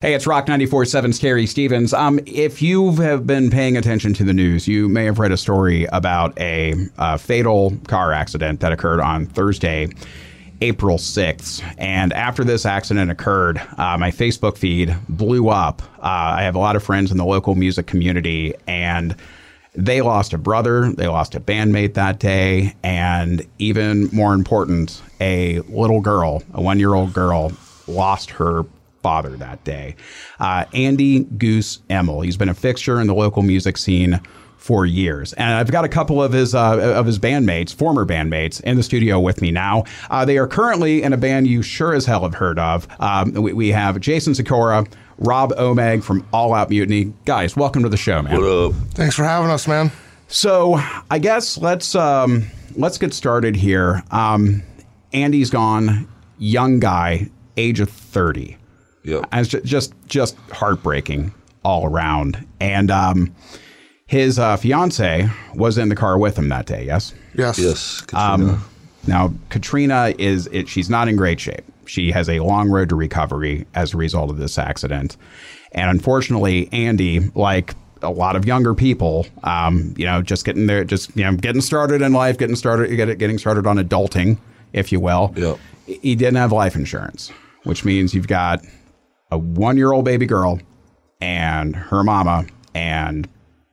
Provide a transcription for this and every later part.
Hey, it's Rock 94.7's Carrie Stevens. Um, if you have been paying attention to the news, you may have read a story about a, uh, fatal car accident that occurred on Thursday, April 6th. And after this accident occurred, uh, my Facebook feed blew up. Uh, I have a lot of friends in the local music community, and they lost a brother, they lost a bandmate that day, and even more important, a little girl, a one year old girl, lost her father that day. Uh, Andy Goose Emil. He's been a fixture in the local music scene for years. And I've got a couple of his uh, of his bandmates, former bandmates, in the studio with me now. Uh, they are currently in a band you sure as hell have heard of. Um, we, we, have Jason Sikora, Rob Omeg from All Out Mutiny. Guys, welcome to the show, man. What up? Thanks for having us, man. So I guess let's um, let's get started here. Um, Andy's gone, young guy, age of thirty. Yep. And it's just just heartbreaking all around. And um, his uh, fiance was in the car with him that day. Yes. Yes. Yes. Katrina. Um, now Katrina is it, she's not in great shape. She has a long road to recovery as a result of this accident, and unfortunately, Andy, like a lot of younger people, um, you know, just getting there, just you know, getting started in life, getting started, getting started on adulting, if you will. Yep. He didn't have life insurance, which means you've got a one year old baby girl and her mama, and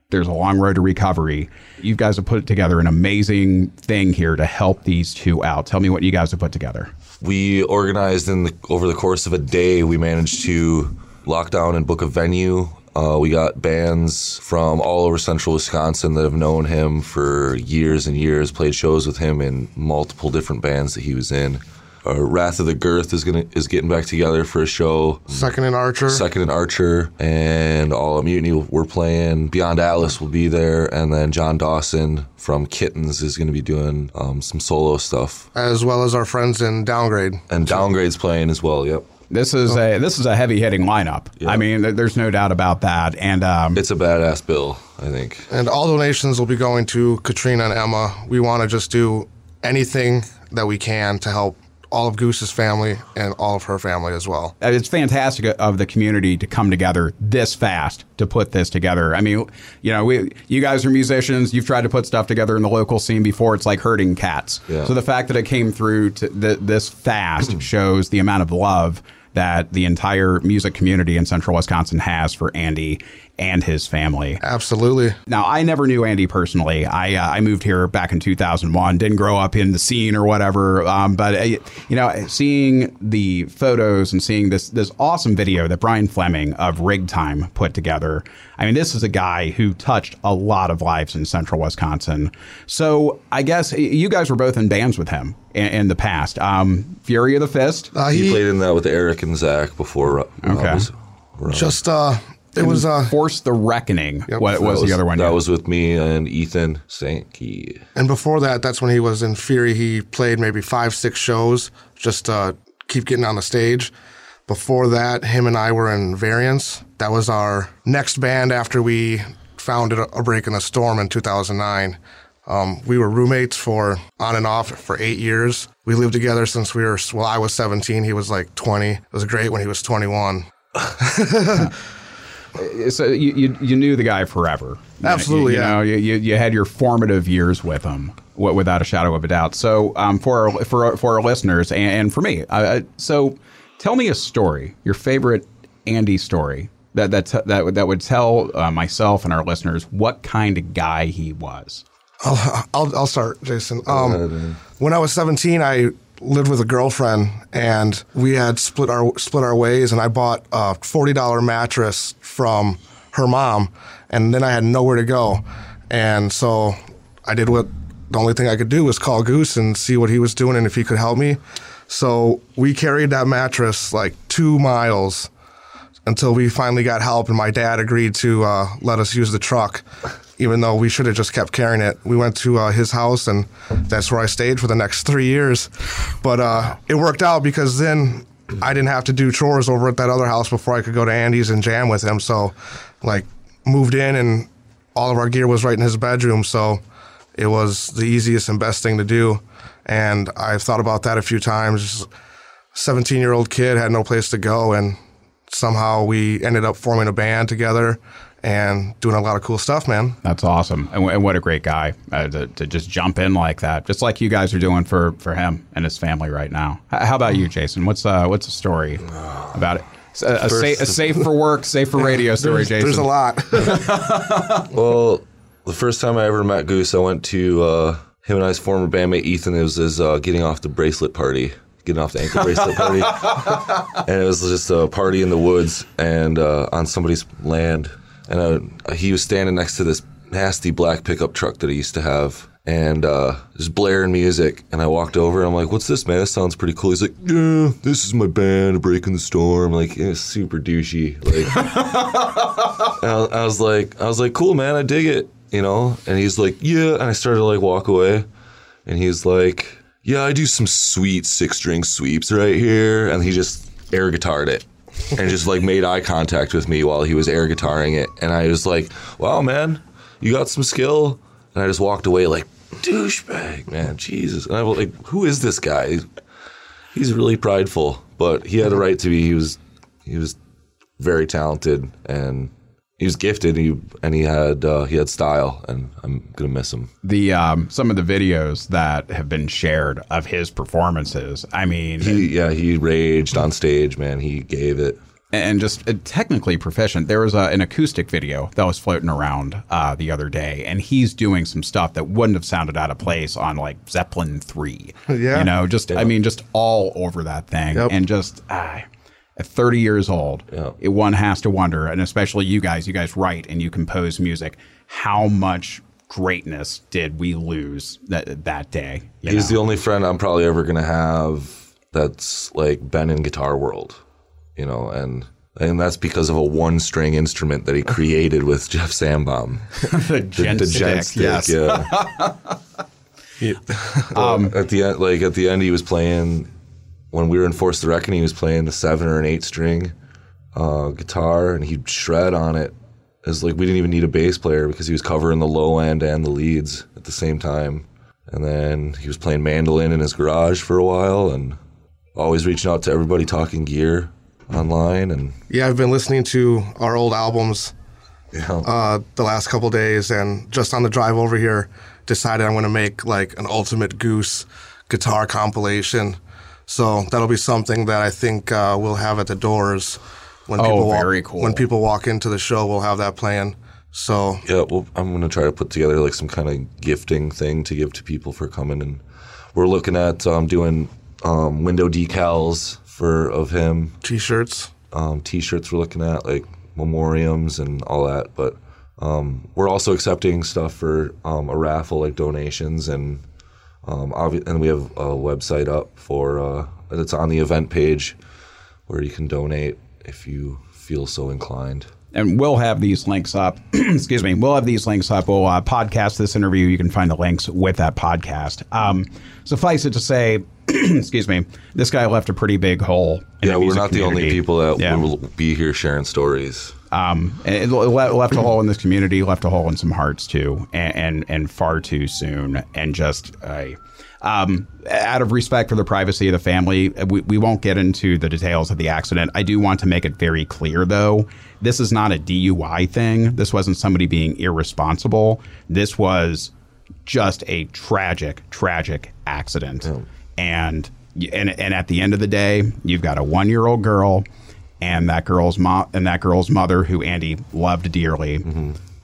there's a long road to recovery. You guys have put together an amazing thing here to help these two out. Tell me what you guys have put together. We organized in the, over the course of a day. We managed to lock down and book a venue. Uh, we got bands from all over central Wisconsin that have known him for years and years, played shows with him in multiple different bands that he was in. Uh, Wrath of the Girth is gonna is getting back together for a show. Second and Archer. Second and Archer and All Out Mutiny we're playing. Beyond Atlas will be there, and then John Dawson from Kittens is going to be doing um, some solo stuff, as well as our friends in Downgrade. And Downgrade's playing as well. Yep. This is a this is a heavy hitting lineup. Yeah. I mean, there's no doubt about that. And um, It's a badass bill, I think. And all donations will be going to Katrina and Emma. We want to just do anything that we can to help all of Goose's family and all of her family as well. Uh, it's fantastic of the community to come together this fast to put this together. I mean, you know, we you guys are musicians. You've tried to put stuff together in the local scene before. It's like herding cats. Yeah. So the fact that it came through to th- this fast shows the amount of love that the entire music community in central Wisconsin has for Andy and his family. Absolutely. Now, I never knew Andy personally. I uh, I moved here back in 2001. Didn't grow up in the scene or whatever. Um, but uh, you know, seeing the photos and seeing this this awesome video that Brian Fleming of Rig Time put together. I mean, this is a guy who touched a lot of lives in central Wisconsin. So I guess you guys were both in bands with him in, in the past. Um, Fury of the Fist. Uh, He he played in that with Eric and Zach before. Rob Okay. was just uh, it was uh, Force the Reckoning. Yep. What That was, the other one? That yeah. was with me and Ethan Sankey. and before that, that's when he was in Fury. He played maybe five, six shows just uh, keep getting on the stage. Before that, him and I were in Variance. That was our next band after we founded A Break in the Storm in 2009. Um, we were roommates for on and off for eight years. We lived together since we were, well, I was 17. He was like 20. It was great when he was 21. so you, you you knew the guy forever. Absolutely, You, you yeah. know, you, you you had your formative years with him, wi- without a shadow of a doubt. So, um, for our, for our, for our listeners and, and for me, uh, so tell me a story, your favorite Andy story that that t- that would- that would tell uh, myself and our listeners what kind of guy he was. I'll, I'll, I'll start, Jason. Um, when I was 17, I lived with a girlfriend, and we had split our split our ways. And I bought a forty dollar mattress from her mom, and then I had nowhere to go, and so I did what the only thing I could do was call Goose and see what he was doing and if he could help me. So we carried that mattress like two miles until we finally got help and my dad agreed to uh, let us use the truck even though we should have just kept carrying it. We went to uh, his house and that's where i stayed for the next three years. But uh, it worked out because then i didn't have to do chores over at that other house before i could go to andy's and jam with him. So like moved in and all of our gear was right in his bedroom. So it was the easiest and best thing to do. And i've thought about that a few times. 17 year old kid had no place to go and somehow we ended up forming a band together and doing a lot of cool stuff, man. That's awesome, and, and what a great guy uh, to, to just jump in like that, just like you guys are doing for, for him and his family right now. H- How about you, Jason? What's uh, what's the story about it? A, a, sa- a safe for work, safe for radio story, There's, Jason. there's a lot. Well, the first time I ever met Goose, I went to uh, him and I's former bandmate Ethan. It was his uh, getting off the bracelet party, getting off the ankle bracelet party, and it was just a party in the woods and uh, on somebody's land. And uh, he was standing next to this nasty black pickup truck that he used to have. And uh, just blaring music, and I walked over. and I'm like, "What's this, man? This sounds pretty cool." He's like, "Yeah, this is my band, Breaking the Storm." Like, it's super douchey. Like, and I, I was like, I was like, cool, man, I dig it, you know. And he's like, yeah. And I started to like walk away, and he's like, yeah, I do some sweet six string sweeps right here, and he just air guitared it. and just like made eye contact with me while he was air guitaring it, and I was like, "Wow, man, you got some skill." And I just walked away like, "Douchebag, man, Jesus!" And I was like, "Who is this guy?" He's, he's really prideful, but he had a right to be. He was, he was very talented and he was gifted. And he and he had uh, he had style, and I'm gonna miss him. the um, some of the videos that have been shared of his performances. I mean, He, yeah, he raged on stage, man. He gave it. and just uh, technically proficient. There was a, an acoustic video that was floating around uh, the other day, and he's doing some stuff that wouldn't have sounded out of place on like Zeppelin three. Yeah. you know, just I mean, just all over that thing, Yep. and just. Uh, at 30 years old, Yeah. it, one has to wonder, and especially you guys, you guys write and you compose music, how much greatness did we lose that that day? He's know? the only friend I'm probably ever gonna have that's like been in guitar world, you know, and and that's because of a one string instrument that he created with Jeff Sambom. the gent the stick, gent stick, yes. yeah. um, at the end, like at the end, he was playing when we were in Force the Reckoning. He was playing the seven or an eight string uh, guitar, and he'd shred on it. It's like we didn't even need a bass player because he was covering the low end and the leads at the same time. And then he was playing mandolin in his garage for a while, and always reaching out to everybody talking gear online. And yeah, I've been listening to our old albums know, uh, the last couple days, and just on the drive over here, decided I'm going to make like an Ultimate Goose guitar compilation. So that'll be something that I think uh, we'll have at the doors when Oh, people walk, cool. when people walk into the show. We'll have that plan. So Yeah, well, I'm gonna try to put together like some kind of gifting thing to give to people for coming, and we're looking at um, doing um, window decals for of him, t-shirts. um, t-shirts. We're looking at like memoriams and all that, but um, we're also accepting stuff for um, a raffle, like donations, and um, obvi- and we have a website up for uh, it's on the event page where you can donate if you feel so inclined. and we'll have these links up. excuse me. We'll have these links up. We'll uh, podcast this interview. You can find the links with that podcast. Um, suffice it to say, excuse me, this guy left a pretty big hole. In Yeah, we're not the only people that Yeah. will be here sharing stories. Um, and it le- left a hole in this community, left a hole in some hearts too, and and, and far too soon. And just I. Um, out of respect for the privacy of the family, we, we won't get into the details of the accident. I do want to make it very clear, though, this is not a DUI thing. This wasn't somebody being irresponsible. This was just a tragic, tragic accident. And, and and at the end of the day, you've got a one year old girl and that girl's mom and that girl's mother, who Andy loved dearly,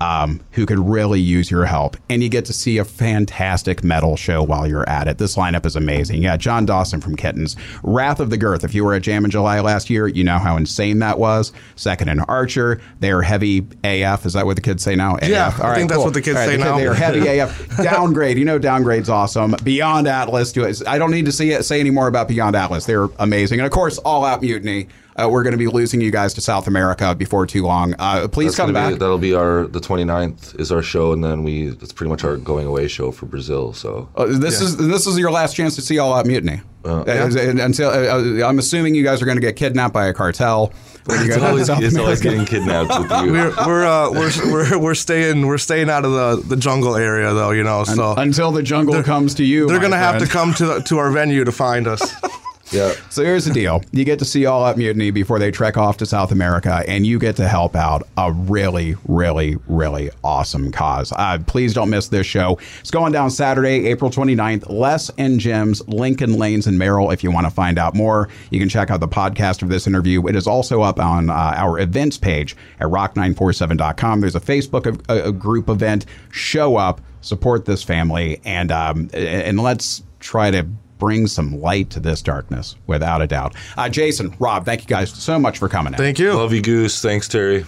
um, who could really use your help. And you get to see a fantastic metal show while you're at it. This lineup is amazing. Yeah, John Dawson from Kittens, Wrath of the Girth. If you were at Jam in July last year, you know how insane that was. Second and Archer, they are heavy AF. Is that what the kids say now? Yeah, AF. I think that's what the kids say now. They are heavy AF. Downgrade, you know, downgrade's awesome. Beyond Atlas. I don't need to see it, say any more about Beyond Atlas. They're amazing, and of course, All Out Mutiny. Uh, we're going to be losing you guys to South America before too long. Uh, please That's come back. Be, that'll be our the 29th is our show, and then we it's pretty much our going away show for Brazil. So Uh, this is this is your last chance to see All Out Mutiny. Uh, Until uh, uh, I'm assuming you guys are going to get kidnapped by a cartel. when you go it's always, it's always getting kidnapped with you. We're we're, uh, we're we're we're staying we're staying out of the, the jungle area though, you know. So Until the jungle comes to you, they're gonna have to come to the, to our venue to find us. Yeah. So here's the deal. You get to see All Out Mutiny before they trek off to South America, and you get to help out a really, really, really awesome cause. Uh, please don't miss this show. It's going down Saturday, April 29th. Les and Jim's, Lincoln Lanes and Merrill. If you want to find out more, you can check out the podcast of this interview. It is also up on uh, our events page at rock947.com. There's a Facebook a, a group event. Show up, support this family, and um, and let's try to bring some light to this darkness, without a doubt. Uh, Jason, Rob, thank you guys so much for coming in. Thank you. Love you, Goose. Thanks, Terry.